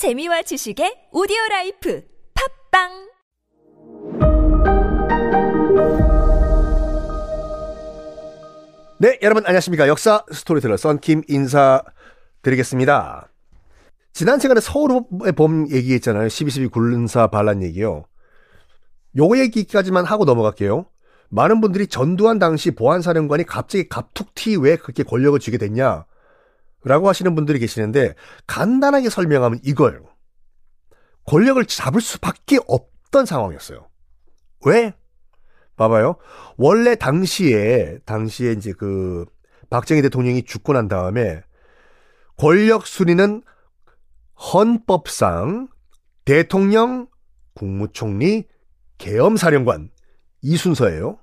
재미와 지식의 오디오 life 팟빵 네, 여러분 안녕하십니까. 역사 스토리텔러 썬킴 인사 드리겠습니다. 지난 시간에 서울의 봄 얘기했잖아요. 12.12 군사 반란 얘기요. 요거 얘기까지만 하고 넘어갈게요. 많은 분들이 전두환 당시 보안사령관이 갑자기 갑툭튀 왜 그렇게 권력을 쥐게 됐냐? 라고 하시는 분들이 계시는데 간단하게 설명하면 이걸 권력을 잡을 수밖에 없던 상황이었어요. 왜? 봐봐요. 원래 당시에 당시에 이제 그 박정희 대통령이 죽고 난 다음에 권력 순위는 헌법상 대통령, 국무총리, 계엄사령관 이 순서예요.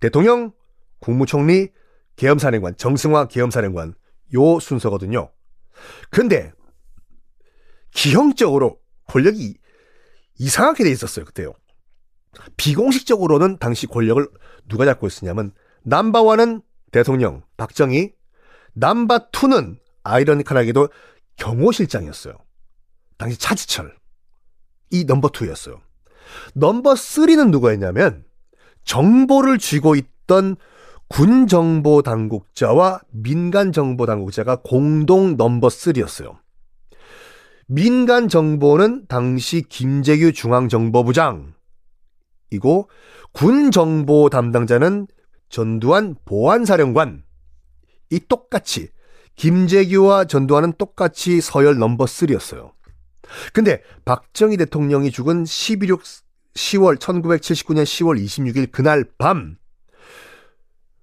대통령, 국무총리, 계엄사령관, 정승화 계엄사령관 요 순서거든요. 근데 기형적으로 권력이 이상하게 돼 있었어요, 그때요. 비공식적으로는 당시 권력을 누가 잡고 있었냐면 남바원은 대통령 박정희, 남바 투는 아이러니컬하게도 경호실장이었어요. 당시 차지철. 이 넘버 투였어요. 넘버 쓰리는 누구였냐면 정보를 쥐고 있던 군 정보 당국자와 민간 정보 당국자가 공동 넘버 쓰리였어요. 민간 정보는 당시 김재규 중앙정보부장 이고 군 정보 담당자는 전두환 보안사령관. 이 똑같이 김재규와 전두환은 똑같이 서열 넘버 3였어요. 근데 박정희 대통령이 죽은 11월 10월 1979년 10월 26일 그날 밤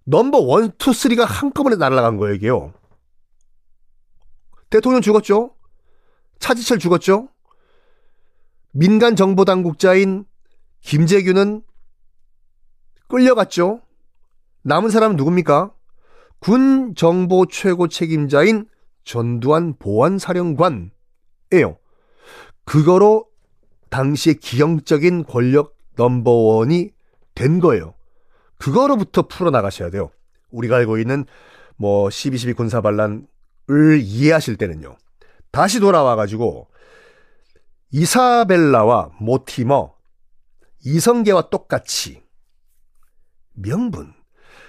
넘버 1, 2, 3가 한꺼번에 날아간 거예요, 이게요. 대통령 죽었죠? 차지철 죽었죠? 민간 정보 당국자인 김재규는 끌려갔죠. 남은 사람은 누굽니까? 군 정보 최고 책임자인 전두환 보안사령관이에요. 그거로 당시의 기형적인 권력 넘버원이 된 거예요. 그거로부터 풀어나가셔야 돼요. 우리가 알고 있는 뭐 12.12 군사 반란을 이해하실 때는요. 다시 돌아와가지고 이사벨라와 모티머 이성계와 똑같이 명분,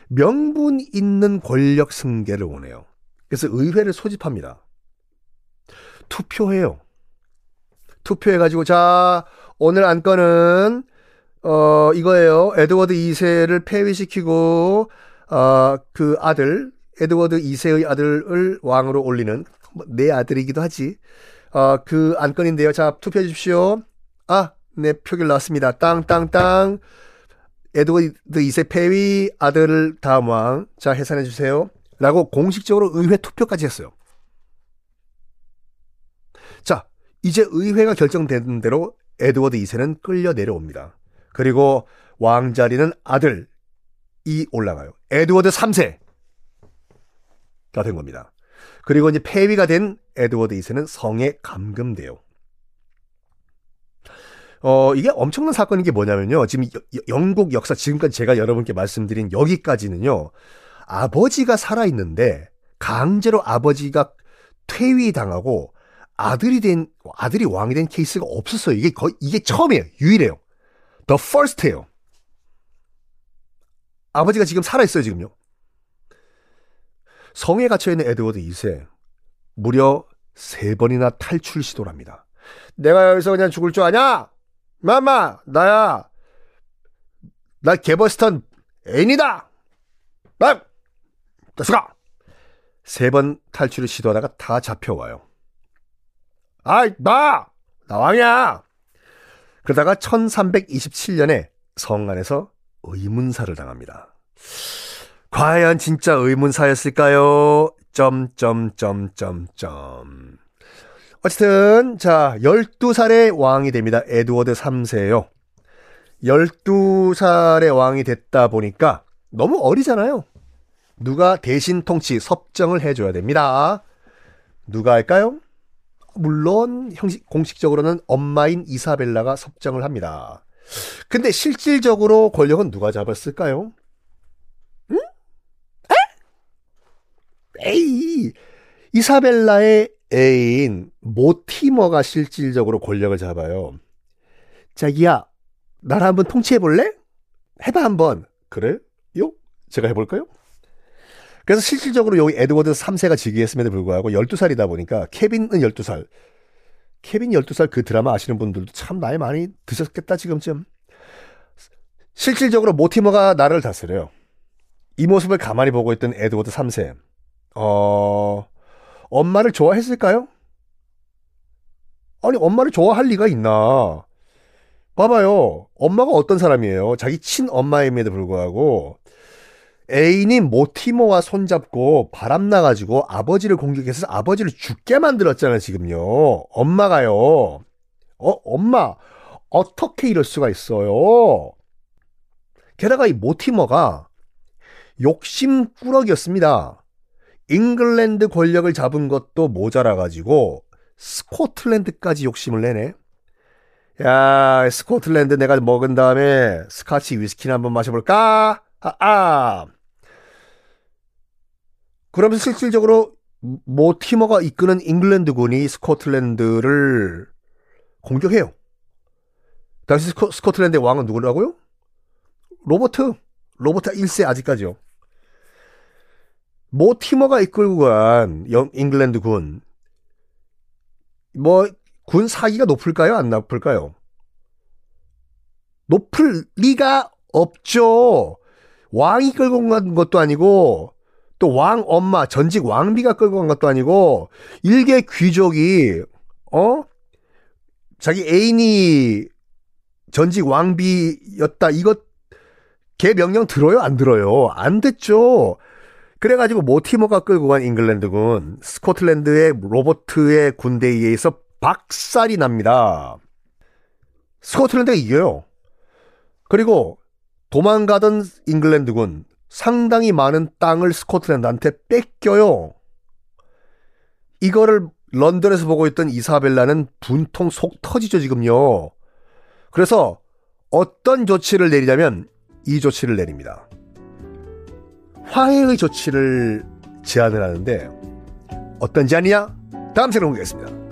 명분 있는 권력 승계를 원해요. 그래서 의회를 소집합니다. 투표해요. 투표해가지고, 자, 오늘 안건은, 어, 이거예요. 에드워드 2세를 폐위시키고, 어, 그 아들, 에드워드 2세의 아들을 왕으로 올리는, 뭐내 아들이기도 하지. 어, 그 안건인데요. 자, 투표해 주십시오. 아, 네, 표결 나왔습니다. 땅 땅 땅. 에드워드 2세 폐위 아들을 다음 왕. 자, 해산해 주세요. 라고 공식적으로 의회 투표까지 했어요. 자, 이제 의회가 결정된 대로 에드워드 2세는 끌려 내려옵니다. 그리고 왕 자리는 아들이 올라가요. 에드워드 3세가 된 겁니다. 그리고 이제 폐위가 된 에드워드 2세는 성에 감금돼요. 어, 이게 엄청난 사건인 게 뭐냐면요. 지금 여, 영국 역사 지금까지 제가 여러분께 말씀드린 여기까지는요. 아버지가 살아있는데 강제로 아버지가 퇴위당하고 아들이 된, 아들이 왕이 된 케이스가 없었어요. 이게 거의, 이게 처음이에요. 유일해요. The first예요. 아버지가 지금 살아있어요, 지금요. 성에 갇혀있는 에드워드 2세. 무려 세 번이나 탈출 시도를 합니다. 내가 여기서 그냥 죽을 줄 아냐? 마마, 나야. 나 개버스턴 애인이다! 막! 다수가! 세 번 탈출을 시도하다가 다 잡혀와요. 아이, 나! 나 왕이야! 그러다가 1327년에 성 안에서 의문사를 당합니다. 과연 진짜 의문사였을까요? 점점점점점. 어쨌든 자 12살의 왕이 됩니다. 에드워드 3세요. 12살의 왕이 됐다 보니까 너무 어리잖아요. 누가 대신 통치 섭정을 해줘야 됩니다. 누가 할까요? 물론 형식 공식적으로는 엄마인 이사벨라가 섭정을 합니다. 근데 실질적으로 권력은 누가 잡았을까요? 응? 에? 에이 이사벨라의 애인 모티머가 실질적으로 권력을 잡아요. 자기야, 나를 한번 통치해 볼래? 해봐 한번. 그래? 요? 제가 해볼까요? 그래서 실질적으로 여기 에드워드 3세가 즉위했음에도 불구하고 12살이다 보니까 케빈은 12살. 케빈 12살 그 드라마 아시는 분들도 참 나이 많이 드셨겠다 지금쯤. 실질적으로 모티머가 나를 다스려요. 이 모습을 가만히 보고 있던 에드워드 3세. 어, 엄마를 좋아했을까요? 아니, 엄마를 좋아할 리가 있나? 봐봐요. 엄마가 어떤 사람이에요? 자기 친엄마임에도 불구하고 애인인 모티모와 손잡고 바람나가지고 아버지를 공격해서 아버지를 죽게 만들었잖아요, 지금요. 엄마가요. 어, 엄마, 어떻게 이럴 수가 있어요? 게다가 이 모티머가 욕심꾸러기였습니다. 잉글랜드 권력을 잡은 것도 모자라가지고 스코틀랜드까지 욕심을 내네. 야, 스코틀랜드 내가 먹은 다음에 스카치 위스키나 한번 마셔볼까? 아, 아. 그러면서 실질적으로 모티머가 이끄는 잉글랜드군이 스코틀랜드를 공격해요. 당시 스코, 스코틀랜드의 왕은 누구라고요? 로버트. 로버트 1세 아직까지요. 모티머가 이끌고 간 잉글랜드 군. 뭐, 군 사기가 높을까요? 안 높을까요? 높을 리가 없죠. 왕이 끌고 간 것도 아니고, 또 왕 엄마, 전직 왕비가 끌고 간 것도 아니고, 일개 귀족이, 어? 자기 애인이 전직 왕비였다. 이것, 걔 명령 들어요? 안 들어요? 안 됐죠. 그래가지고 모티머가 끌고 간 잉글랜드군, 스코틀랜드의 로버트의 군대에 의해서 박살이 납니다. 스코틀랜드가 이겨요. 그리고 도망가던 잉글랜드군 상당히 많은 땅을 스코틀랜드한테 뺏겨요. 이거를 런던에서 보고 있던 이사벨라는 분통 속 터지죠, 지금요. 그래서 어떤 조치를 내리냐면 이 조치를 내립니다. 화해의 조치를 제안을 하는데 어떤지 아니냐? 다음 시간에 보겠습니다.